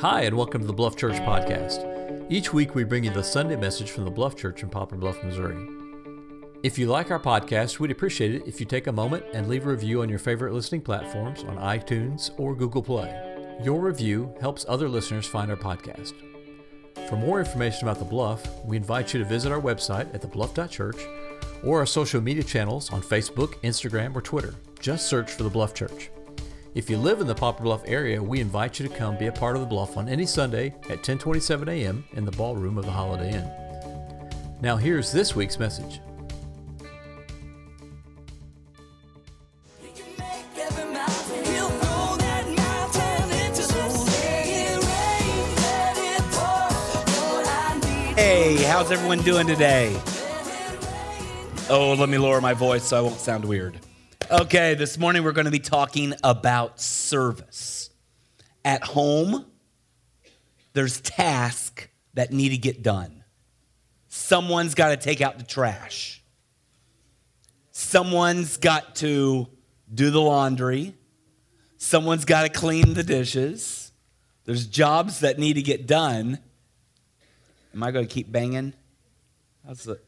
Hi, and welcome to the Bluff Church Podcast. Each week we bring you the Sunday message from the Bluff Church in Poplar Bluff, Missouri. If you like our podcast, we'd appreciate it if you take a moment and leave a review on your favorite listening platforms on iTunes or Google Play. Your review helps other listeners find our podcast. For more information about The Bluff, we invite you to visit our website at thebluff.church or our social media channels on Facebook, Instagram, or Twitter. Just search for The Bluff Church. If you live in the Poplar Bluff area, we invite you to come be a part of the Bluff on any Sunday at 1027 a.m. in the ballroom of the Holiday Inn. Now here's this week's message. Hey, how's everyone doing today? Oh, let me lower my voice so I won't sound weird. Okay, this morning we're going to be talking about service. At home, there's tasks that need to get done. Someone's got to take out the trash. Someone's got to do the laundry. Someone's got to clean the dishes. There's jobs that need to get done. Am I going to keep banging? The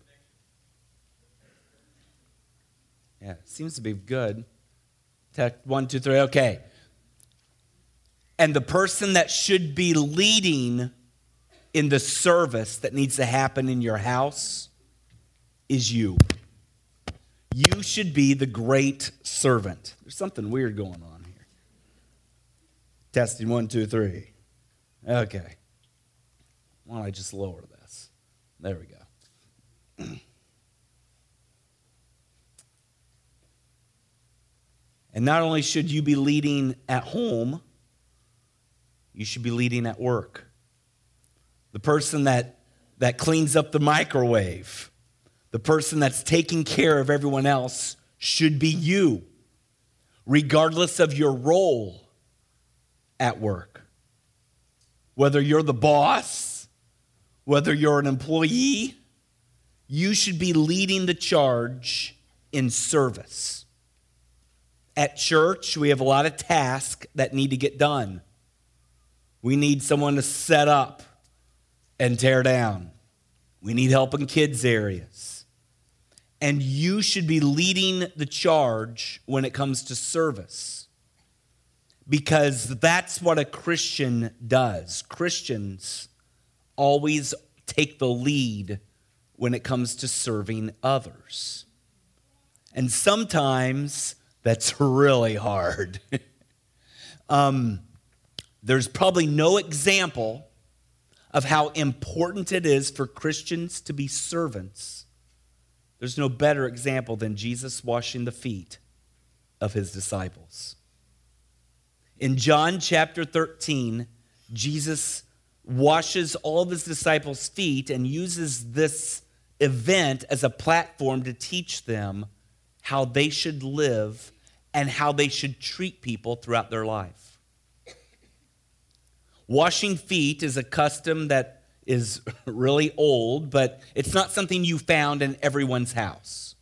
Yeah, seems to be good. Tech one, two, three, okay. And the person that should be leading in the service that needs to happen in your house is you. You should be the great servant. There's something weird going on here. Testing one, two, three. Okay. Why don't I just lower this? There we go. And not only should you be leading at home, you should be leading at work. The person that, that cleans up the microwave, the person that's taking care of everyone else should be you, regardless of your role at work. Whether you're the boss, whether you're an employee, you should be leading the charge in service. At church, we have a lot of tasks that need to get done. We need someone to set up and tear down. We need help in kids' areas. And you should be leading the charge when it comes to service. Because that's what a Christian does. Christians always take the lead when it comes to serving others. And sometimes that's really hard. um, there's probably no example of how important it is for Christians to be servants. There's no better example than Jesus washing the feet of his disciples. In John chapter 13, Jesus washes all of his disciples' feet and uses this event as a platform to teach them how they should live and how they should treat people throughout their life. Washing feet is a custom that is really old, but it's not something you found in everyone's house.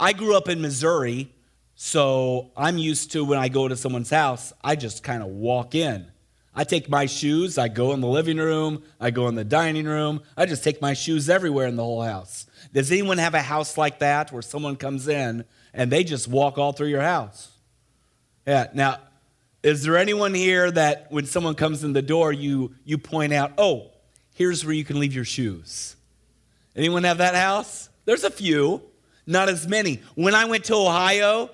I grew up in Missouri, so I'm used to when I go to someone's house, I just kind of walk in. I take my shoes, I go in the living room, I go in the dining room, I just take my shoes everywhere in the whole house. Does anyone have a house like that where someone comes in and they just walk all through your house? Yeah. Now, is there anyone here that when someone comes in the door, you, you point out, oh, here's where you can leave your shoes? Anyone have that house? There's a few, not as many. When I went to Ohio,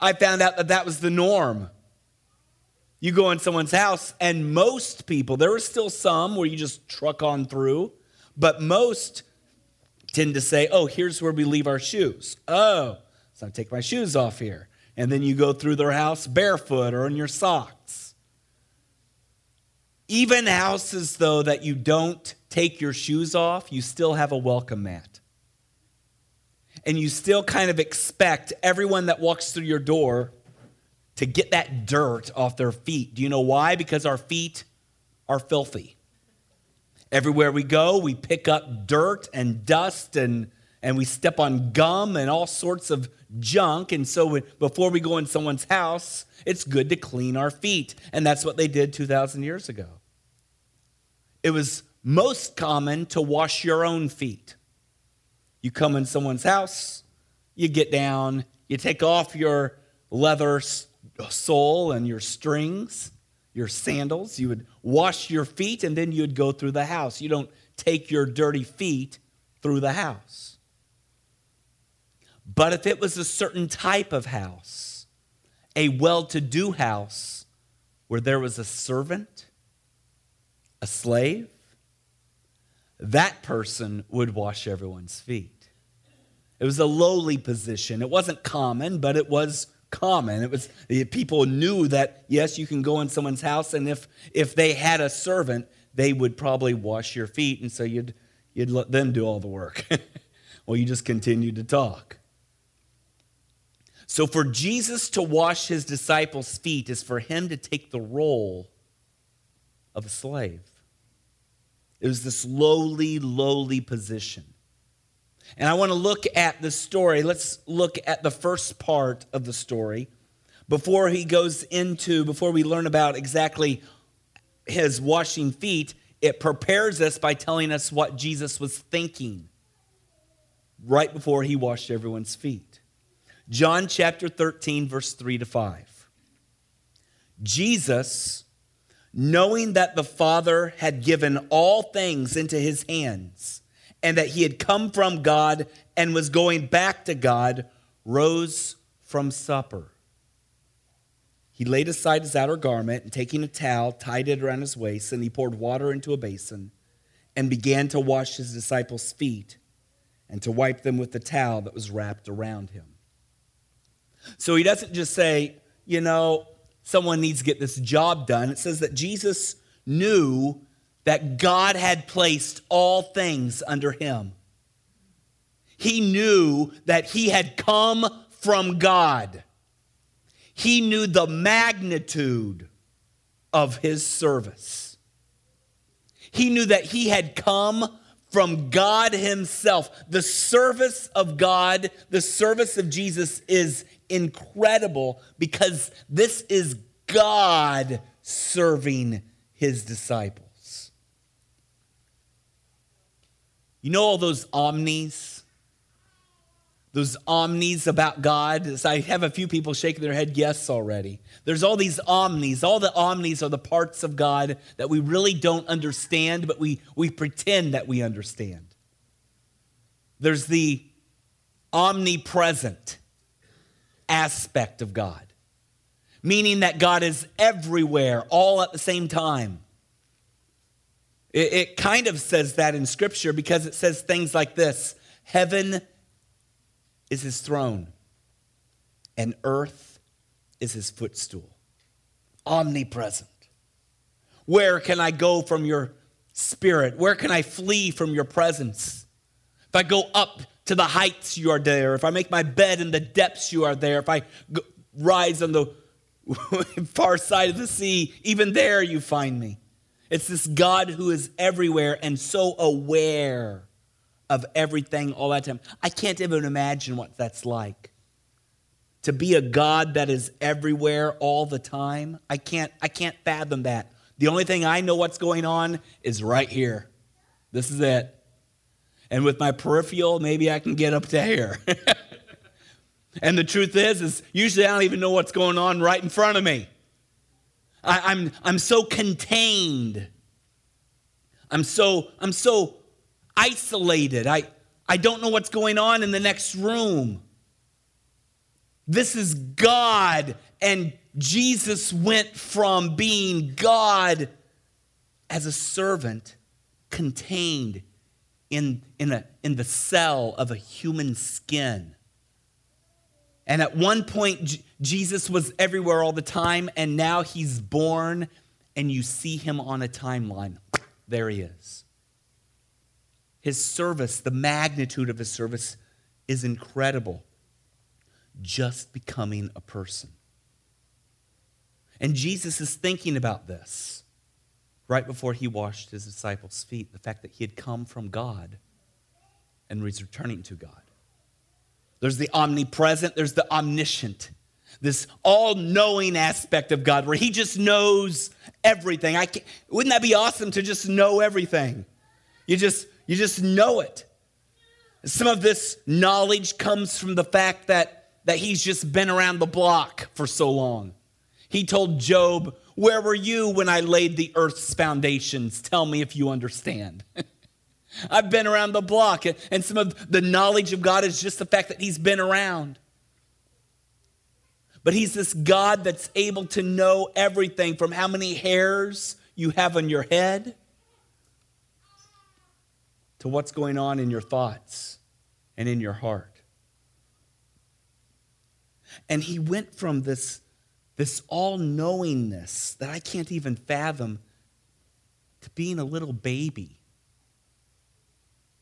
I found out that that was the norm. You go in someone's house, and most people, there are still some where you just truck on through, but most tend to say, oh, here's where we leave our shoes. Oh, so I take my shoes off here and then you go through their house barefoot or in your socks. Even houses, though, that you don't take your shoes off, you still have a welcome mat. And you still kind of expect everyone that walks through your door to get that dirt off their feet. Do you know why? Because our feet are filthy. Everywhere we go, we pick up dirt and dust and, and we step on gum and all sorts of junk. And so before we go in someone's house, it's good to clean our feet. And that's what they did 2,000 years ago. it was most common to wash your own feet. You come in someone's house, you get down, you take off your leather sole and your strings, your sandals. You would wash your feet and then you'd go through the house. You don't take your dirty feet through the house. But if it was a certain type of house, a well to do house where there was a servant, a slave, that person would wash everyone's feet. It was a lowly position. It wasn't common, but it was common. It was people knew that yes, you can go in someone's house, and if if they had a servant, they would probably wash your feet, and so you'd you'd let them do all the work. well, you just continued to talk. So for Jesus to wash his disciples' feet is for him to take the role of a slave. It was this lowly, lowly position. And I want to look at the story. Let's look at the first part of the story before he goes into, before we learn about exactly his washing feet. It prepares us by telling us what Jesus was thinking right before he washed everyone's feet. John chapter 13, verse 3 to 5. Jesus knowing that the Father had given all things into his hands and that he had come from God and was going back to God, rose from supper. He laid aside his outer garment and taking a towel, tied it around his waist, and he poured water into a basin and began to wash his disciples' feet and to wipe them with the towel that was wrapped around him. So he doesn't just say, you know, someone needs to get this job done. It says that Jesus knew that God had placed all things under him. He knew that he had come from God. He knew the magnitude of his service. He knew that he had come from God Himself. The service of God, the service of Jesus is incredible because this is God serving his disciples. You know all those omnis? Those omnis about God? I have a few people shaking their head yes already. There's all these omnis. All the omnis are the parts of God that we really don't understand, but we, we pretend that we understand. There's the omnipresent aspect of God, meaning that God is everywhere all at the same time. It, it kind of says that in Scripture because it says things like this Heaven is his throne, and earth is his footstool. Omnipresent. Where can I go from your spirit? Where can I flee from your presence? If I go up to the heights, you are there. If I make my bed in the depths, you are there. If I rise on the far side of the sea, even there you find me. It's this God who is everywhere and so aware of everything all that time. I can't even imagine what that's like. To be a God that is everywhere all the time, I can't, I can't fathom that. The only thing I know what's going on is right here. This is it and with my peripheral, maybe I can get up to here. and the truth is, is usually I don't even know what's going on right in front of me. I, I'm, I'm so contained. I'm so, I'm so isolated. I, I don't know what's going on in the next room. This is God, and Jesus went from being God as a servant, contained in, in, a, in the cell of a human skin. And at one point, J- Jesus was everywhere all the time, and now he's born, and you see him on a timeline. There he is. His service, the magnitude of his service, is incredible. Just becoming a person. And Jesus is thinking about this right before he washed his disciples' feet, the fact that he had come from God and was returning to God. There's the omnipresent, there's the omniscient, this all knowing aspect of God where he just knows everything. I can't, wouldn't that be awesome to just know everything? You just, you just know it. Some of this knowledge comes from the fact that, that he's just been around the block for so long. He told Job, Where were you when I laid the earth's foundations? Tell me if you understand. I've been around the block, and some of the knowledge of God is just the fact that he's been around. But he's this God that's able to know everything from how many hairs you have on your head to what's going on in your thoughts and in your heart. And he went from this, this all knowingness that I can't even fathom to being a little baby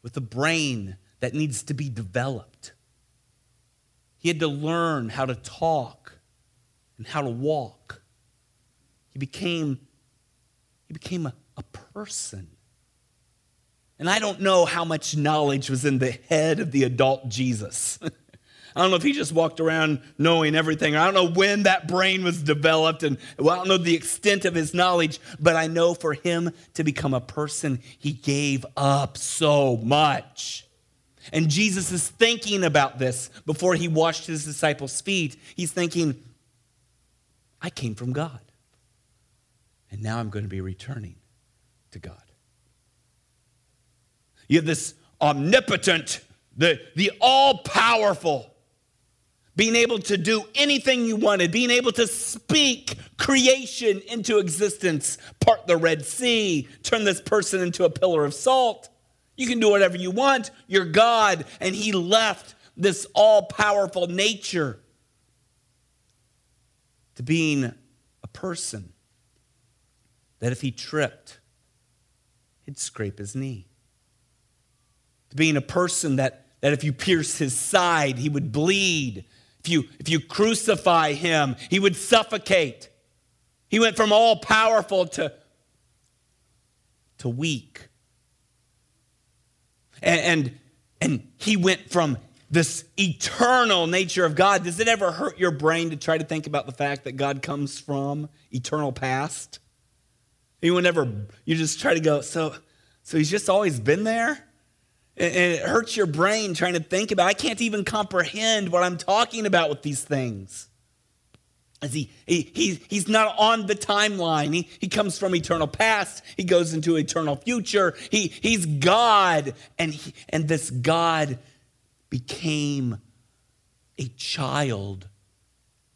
with a brain that needs to be developed. He had to learn how to talk and how to walk. He became, he became a, a person. And I don't know how much knowledge was in the head of the adult Jesus. I don't know if he just walked around knowing everything. I don't know when that brain was developed, and well, I don't know the extent of his knowledge, but I know for him to become a person, he gave up so much. And Jesus is thinking about this before he washed his disciples' feet. He's thinking, I came from God, and now I'm going to be returning to God. You have this omnipotent, the, the all powerful, being able to do anything you wanted, being able to speak creation into existence, part the Red Sea, turn this person into a pillar of salt. You can do whatever you want. You're God. And He left this all powerful nature to being a person that if he tripped, he'd scrape his knee to being a person that, that if you pierce his side, he would bleed. If you, if you crucify him, he would suffocate. He went from all powerful to, to weak. And, and, and he went from this eternal nature of God. Does it ever hurt your brain to try to think about the fact that God comes from eternal past? Anyone ever, you just try to go, so, so he's just always been there? And it hurts your brain trying to think about. I can't even comprehend what I'm talking about with these things. As he, he, he, he's not on the timeline. He, he comes from eternal past. He goes into eternal future. He, he's God. And, he, and this God became a child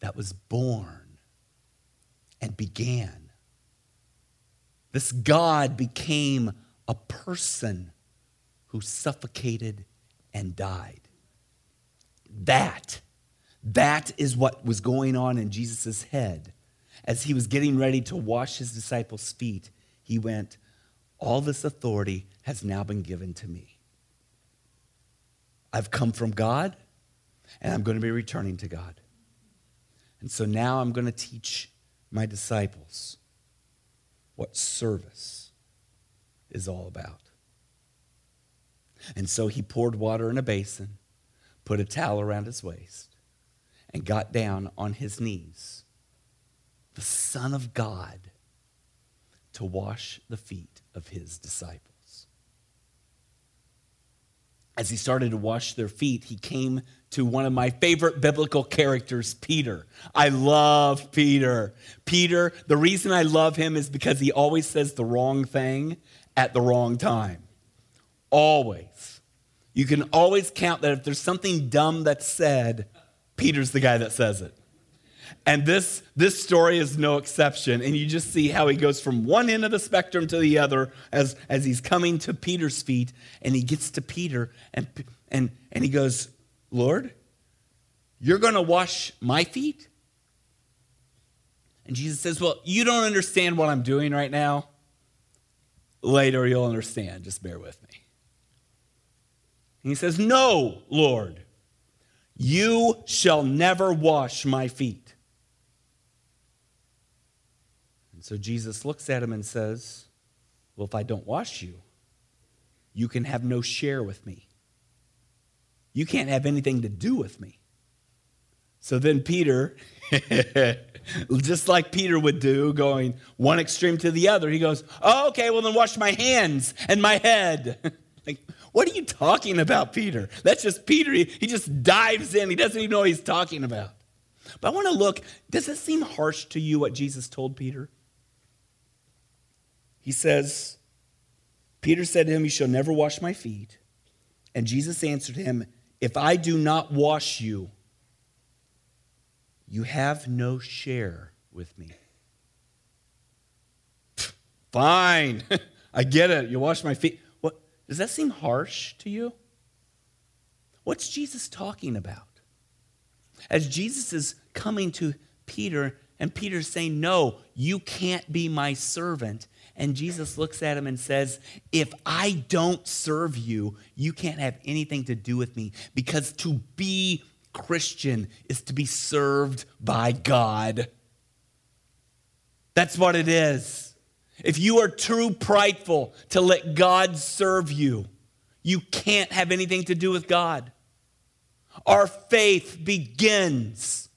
that was born and began. This God became a person who suffocated and died. That, that is what was going on in Jesus' head. As he was getting ready to wash his disciples' feet, he went, All this authority has now been given to me. I've come from God, and I'm going to be returning to God. And so now I'm going to teach my disciples what service is all about. And so he poured water in a basin, put a towel around his waist, and got down on his knees, the Son of God, to wash the feet of his disciples. As he started to wash their feet, he came to one of my favorite biblical characters, Peter. I love Peter. Peter, the reason I love him is because he always says the wrong thing at the wrong time. Always. You can always count that if there's something dumb that's said, Peter's the guy that says it. And this, this story is no exception. And you just see how he goes from one end of the spectrum to the other as, as he's coming to Peter's feet. And he gets to Peter and, and, and he goes, Lord, you're going to wash my feet? And Jesus says, Well, you don't understand what I'm doing right now. Later, you'll understand. Just bear with me. And he says, No, Lord, you shall never wash my feet. And so Jesus looks at him and says, Well, if I don't wash you, you can have no share with me. You can't have anything to do with me. So then Peter, just like Peter would do, going one extreme to the other. He goes, oh, okay, well, then wash my hands and my head. like, what are you talking about, Peter? That's just Peter. He, he just dives in. He doesn't even know what he's talking about. But I want to look, does it seem harsh to you what Jesus told Peter? He says, Peter said to him, You shall never wash my feet. And Jesus answered him, If I do not wash you, you have no share with me. Fine. I get it. You wash my feet. Does that seem harsh to you? What's Jesus talking about? As Jesus is coming to Peter, and Peter's saying, No, you can't be my servant. And Jesus looks at him and says, If I don't serve you, you can't have anything to do with me. Because to be Christian is to be served by God. That's what it is. If you are too prideful to let God serve you, you can't have anything to do with God. Our faith begins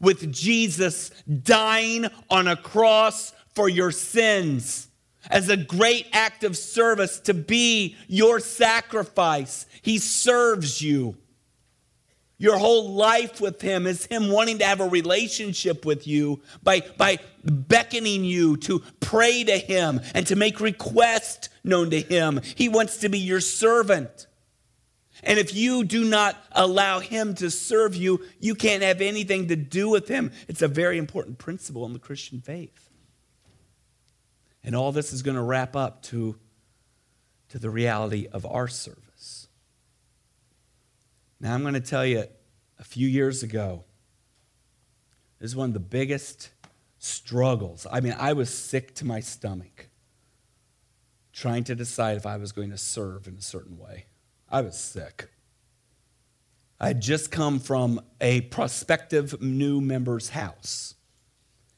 with Jesus dying on a cross for your sins as a great act of service to be your sacrifice. He serves you. Your whole life with Him is Him wanting to have a relationship with you by, by beckoning you to pray to Him and to make requests known to Him. He wants to be your servant. And if you do not allow Him to serve you, you can't have anything to do with Him. It's a very important principle in the Christian faith. And all this is going to wrap up to, to the reality of our service. Now, I'm going to tell you a few years ago, this is one of the biggest struggles. I mean, I was sick to my stomach trying to decide if I was going to serve in a certain way. I was sick. I had just come from a prospective new member's house.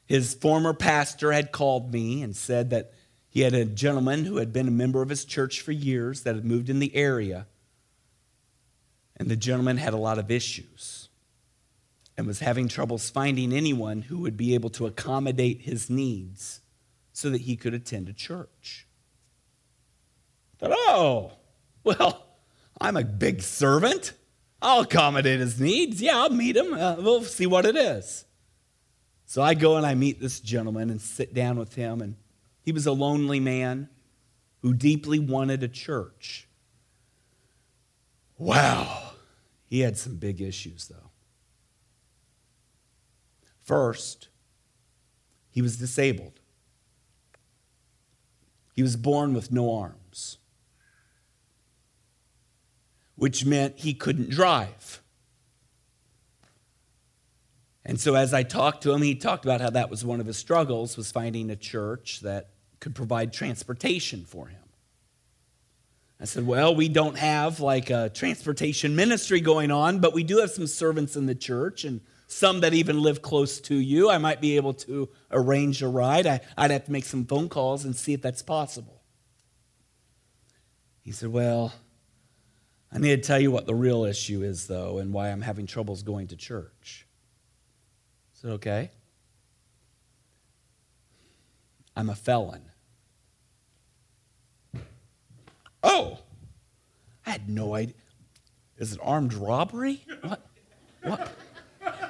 His former pastor had called me and said that he had a gentleman who had been a member of his church for years that had moved in the area. And the gentleman had a lot of issues and was having troubles finding anyone who would be able to accommodate his needs so that he could attend a church. I thought, oh, well, I'm a big servant. I'll accommodate his needs. Yeah, I'll meet him. Uh, we'll see what it is. So I go and I meet this gentleman and sit down with him. And he was a lonely man who deeply wanted a church. Wow. He had some big issues, though. First, he was disabled. He was born with no arms which meant he couldn't drive. And so as I talked to him, he talked about how that was one of his struggles was finding a church that could provide transportation for him. I said, "Well, we don't have like a transportation ministry going on, but we do have some servants in the church and some that even live close to you. I might be able to arrange a ride. I, would have to make some phone calls and see if that's possible." He said, "Well, I need to tell you what the real issue is, though, and why I'm having troubles going to church. Is it okay? I'm a felon. Oh, I had no idea. Is it armed robbery? What? What?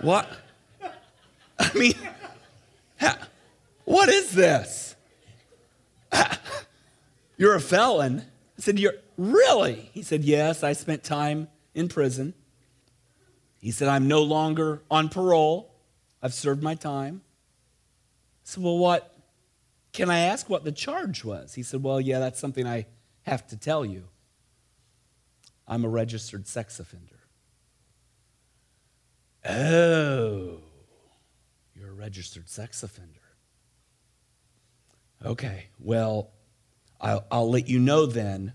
What? I mean, what is this? You're a felon. I said, You're Really? He said, Yes, I spent time in prison. He said, I'm no longer on parole. I've served my time. I said, Well, what? Can I ask what the charge was? He said, Well, yeah, that's something I have to tell you. I'm a registered sex offender. Oh, you're a registered sex offender. Okay, well, I'll, I'll let you know then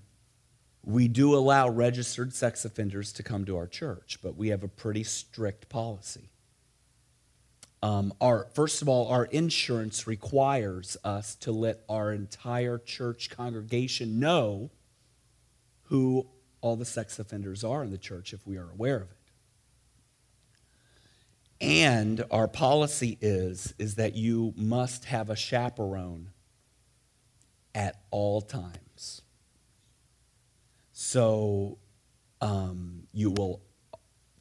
we do allow registered sex offenders to come to our church, but we have a pretty strict policy. Um, our, first of all, our insurance requires us to let our entire church congregation know who all the sex offenders are in the church if we are aware of it. And our policy is, is that you must have a chaperone at all times. So um, you will,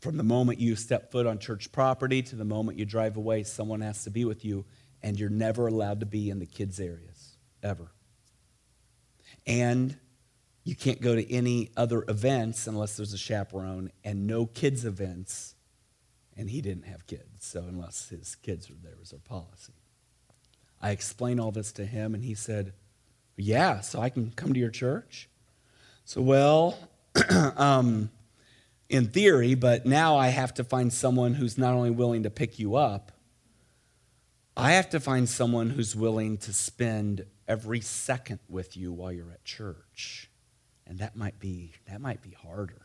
from the moment you step foot on church property to the moment you drive away, someone has to be with you, and you're never allowed to be in the kids' areas, ever. And you can't go to any other events unless there's a chaperone, and no kids' events, and he didn't have kids. So, unless his kids were there, was our policy. I explained all this to him, and he said, Yeah, so I can come to your church? So, well, um, in theory, but now I have to find someone who's not only willing to pick you up, I have to find someone who's willing to spend every second with you while you're at church. And that might be, that might be harder.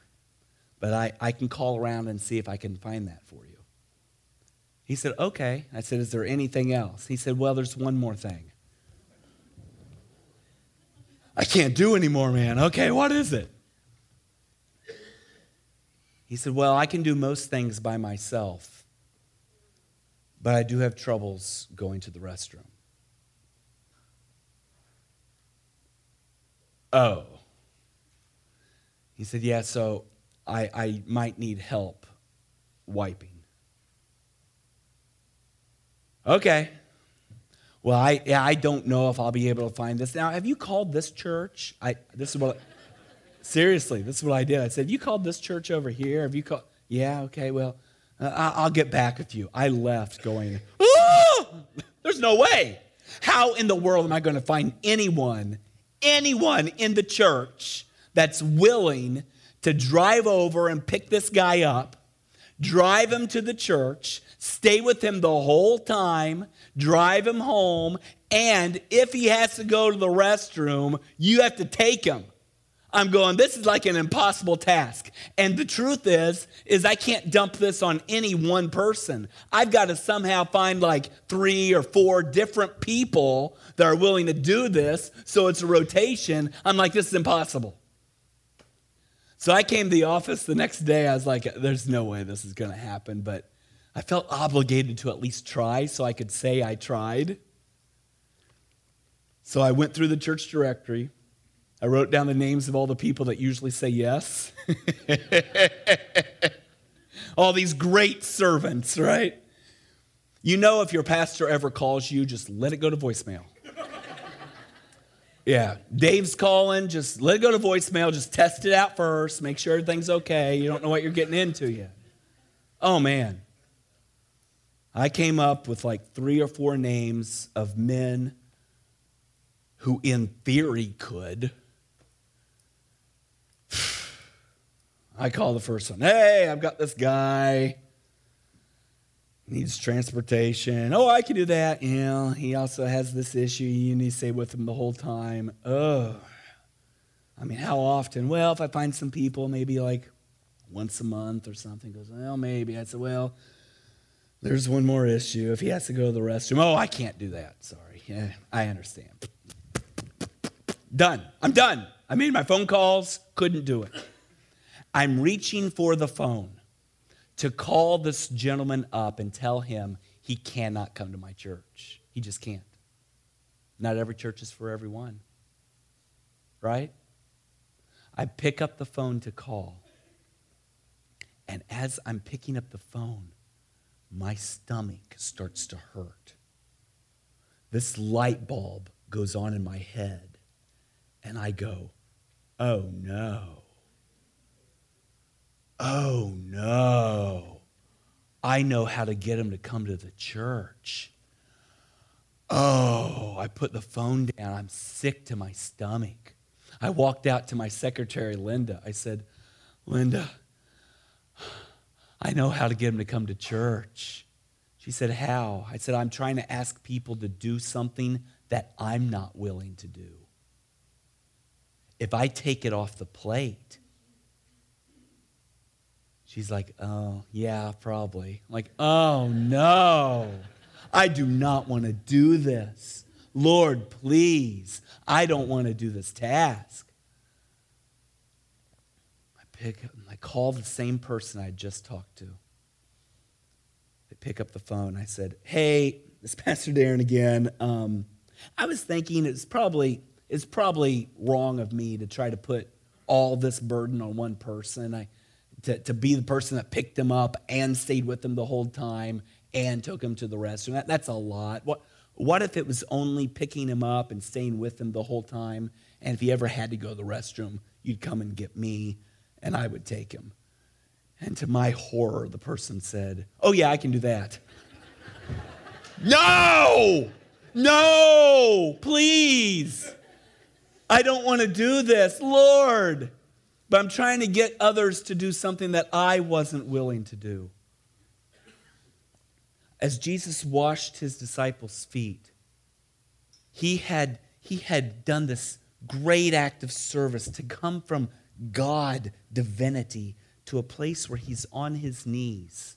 But I, I can call around and see if I can find that for you. He said, Okay. I said, Is there anything else? He said, Well, there's one more thing. I can't do anymore, man. Okay, what is it? He said, Well, I can do most things by myself, but I do have troubles going to the restroom. Oh. He said, Yeah, so I, I might need help wiping. Okay. Well, I, yeah, I don't know if I'll be able to find this. Now, have you called this church? I, this is what, seriously, this is what I did. I said, You called this church over here? Have you called? Yeah, okay, well, uh, I'll get back with you. I left going, oh, there's no way. How in the world am I going to find anyone, anyone in the church that's willing to drive over and pick this guy up, drive him to the church, stay with him the whole time, drive him home, and if he has to go to the restroom, you have to take him. I'm going, this is like an impossible task. And the truth is, is I can't dump this on any one person. I've got to somehow find like three or four different people that are willing to do this. So it's a rotation. I'm like, this is impossible. So I came to the office the next day. I was like, there's no way this is going to happen. But I felt obligated to at least try so I could say I tried. So I went through the church directory. I wrote down the names of all the people that usually say yes. all these great servants, right? You know, if your pastor ever calls you, just let it go to voicemail. Yeah, Dave's calling. Just let it go to voicemail. Just test it out first. Make sure everything's okay. You don't know what you're getting into yet. Oh, man. I came up with like three or four names of men who, in theory, could. I call the first one. Hey, I've got this guy. Needs transportation. Oh, I can do that. Yeah, he also has this issue. You need to stay with him the whole time. Oh, I mean, how often? Well, if I find some people, maybe like once a month or something. Goes, well, maybe. I said, well, there's one more issue. If he has to go to the restroom, oh, I can't do that. Sorry. Yeah, I understand. Done. I'm done. I made my phone calls, couldn't do it. I'm reaching for the phone to call this gentleman up and tell him he cannot come to my church. He just can't. Not every church is for everyone. Right? I pick up the phone to call. And as I'm picking up the phone, my stomach starts to hurt. This light bulb goes on in my head, and I go, oh no. Oh no. I know how to get him to come to the church. Oh, I put the phone down. I'm sick to my stomach. I walked out to my secretary, Linda. I said, Linda, I know how to get him to come to church. She said, How? I said, I'm trying to ask people to do something that I'm not willing to do. If I take it off the plate, She's like, oh, yeah, probably. I'm like, oh, no. I do not want to do this. Lord, please. I don't want to do this task. I pick up I call the same person I just talked to. They pick up the phone. I said, Hey, it's Pastor Darren again. Um, I was thinking it's probably, it's probably wrong of me to try to put all this burden on one person. I, to, to be the person that picked him up and stayed with him the whole time and took him to the restroom. That, that's a lot. What, what if it was only picking him up and staying with him the whole time? And if he ever had to go to the restroom, you'd come and get me and I would take him. And to my horror, the person said, Oh, yeah, I can do that. no! No! Please! I don't want to do this, Lord. But I'm trying to get others to do something that I wasn't willing to do. As Jesus washed his disciples' feet, he had, he had done this great act of service to come from God, divinity, to a place where he's on his knees,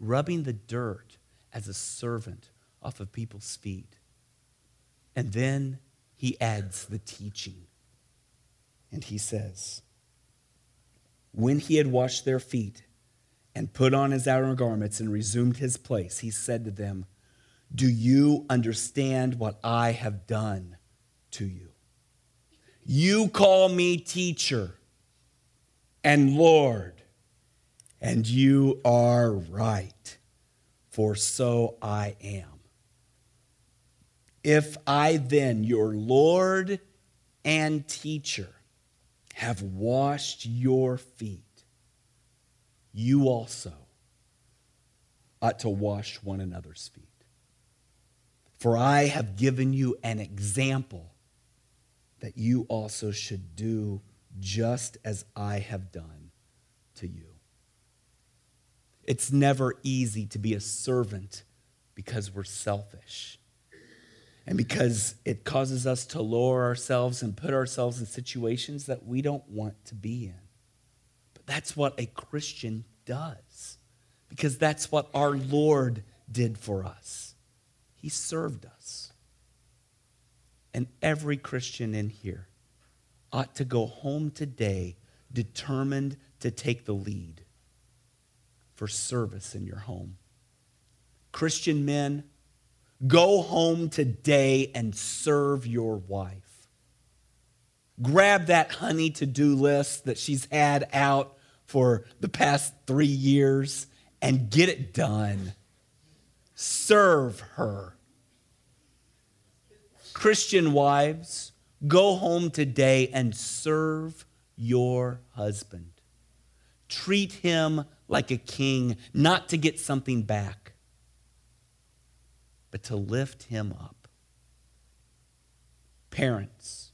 rubbing the dirt as a servant off of people's feet. And then he adds the teaching. And he says, When he had washed their feet and put on his outer garments and resumed his place, he said to them, Do you understand what I have done to you? You call me teacher and Lord, and you are right, for so I am. If I then, your Lord and teacher, have washed your feet, you also ought to wash one another's feet. For I have given you an example that you also should do just as I have done to you. It's never easy to be a servant because we're selfish and because it causes us to lower ourselves and put ourselves in situations that we don't want to be in. But that's what a Christian does because that's what our Lord did for us. He served us. And every Christian in here ought to go home today determined to take the lead for service in your home. Christian men, go home today and serve your wife. Grab that honey to do list that she's had out for the past three years and get it done. Serve her. Christian wives, go home today and serve your husband. Treat him like a king, not to get something back, but to lift him up. Parents,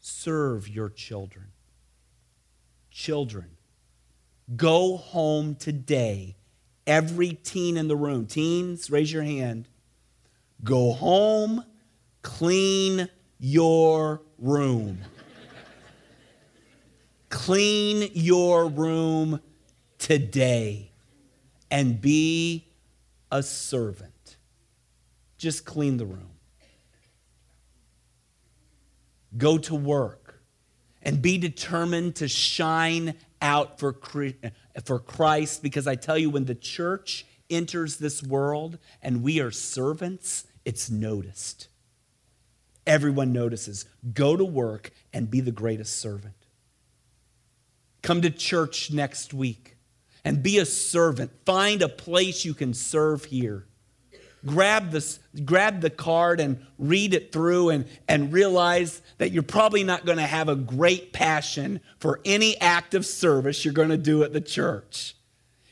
serve your children. Children, go home today. Every teen in the room, teens, raise your hand. Go home, clean your room. Clean your room today and be a servant. Just clean the room. Go to work and be determined to shine out for, for Christ because I tell you, when the church enters this world and we are servants, it's noticed. Everyone notices. Go to work and be the greatest servant. Come to church next week and be a servant. Find a place you can serve here. Grab, this, grab the card and read it through and, and realize that you're probably not going to have a great passion for any act of service you're going to do at the church.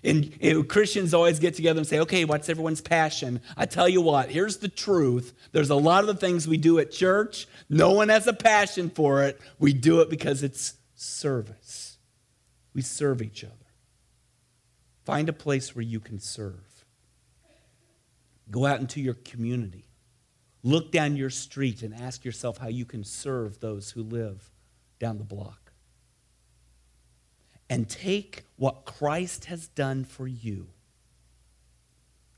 And, Christians always get together and say, okay, what's everyone's passion? I tell you what, here's the truth. There's a lot of the things we do at church, no one has a passion for it. We do it because it's service. We serve each other. Find a place where you can serve. Go out into your community. Look down your street and ask yourself how you can serve those who live down the block and take what Christ has done for you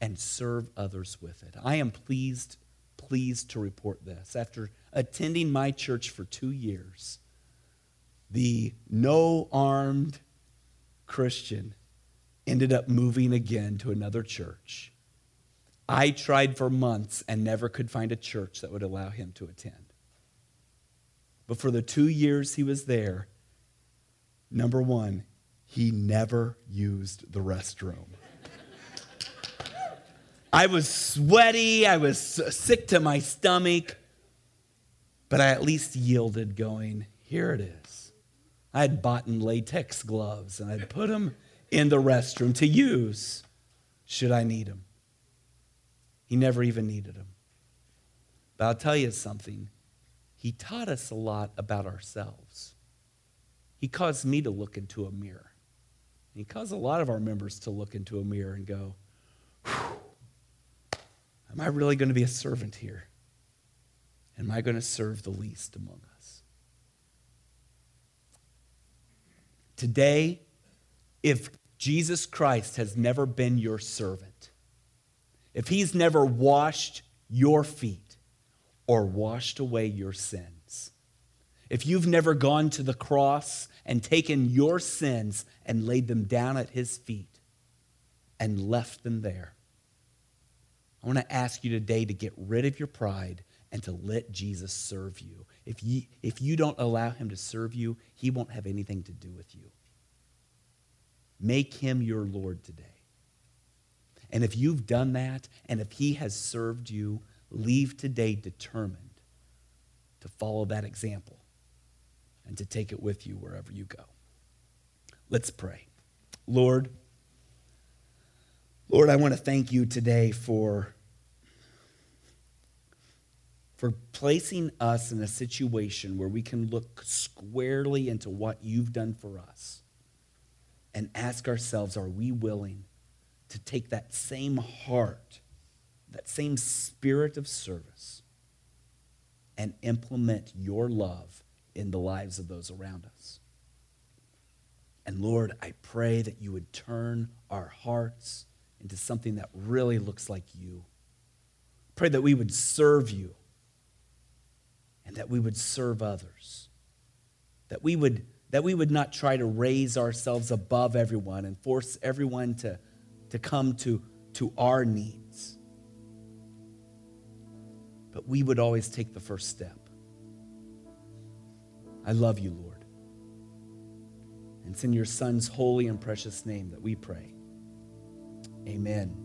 and serve others with it. I am pleased, pleased to report this. After attending my church for two years, the no armed Christian ended up moving again to another church I tried for months and never could find a church that would allow him to attend. But for the two years he was there, number one, he never used the restroom. I was sweaty, I was sick to my stomach, but I at least yielded, going, Here it is. I had bought latex gloves and I'd put them in the restroom to use should I need them. He never even needed them. But I'll tell you something. He taught us a lot about ourselves. He caused me to look into a mirror. He caused a lot of our members to look into a mirror and go, Am I really going to be a servant here? Am I going to serve the least among us? Today, if Jesus Christ has never been your servant, if he's never washed your feet or washed away your sins, if you've never gone to the cross and taken your sins and laid them down at his feet and left them there, I want to ask you today to get rid of your pride and to let Jesus serve you. If you, if you don't allow him to serve you, he won't have anything to do with you. Make him your Lord today. And if you've done that, and if he has served you, leave today determined to follow that example and to take it with you wherever you go. Let's pray. Lord, Lord, I want to thank you today for, for placing us in a situation where we can look squarely into what you've done for us and ask ourselves are we willing to take that same heart, that same spirit of service, and implement your love in the lives of those around us? And Lord, I pray that you would turn our hearts into something that really looks like you. Pray that we would serve you and that we would serve others. That we would, that we would not try to raise ourselves above everyone and force everyone to, to come to, to our needs. But we would always take the first step. I love you, Lord. And it's in your Son's holy and precious name that we pray. Amen.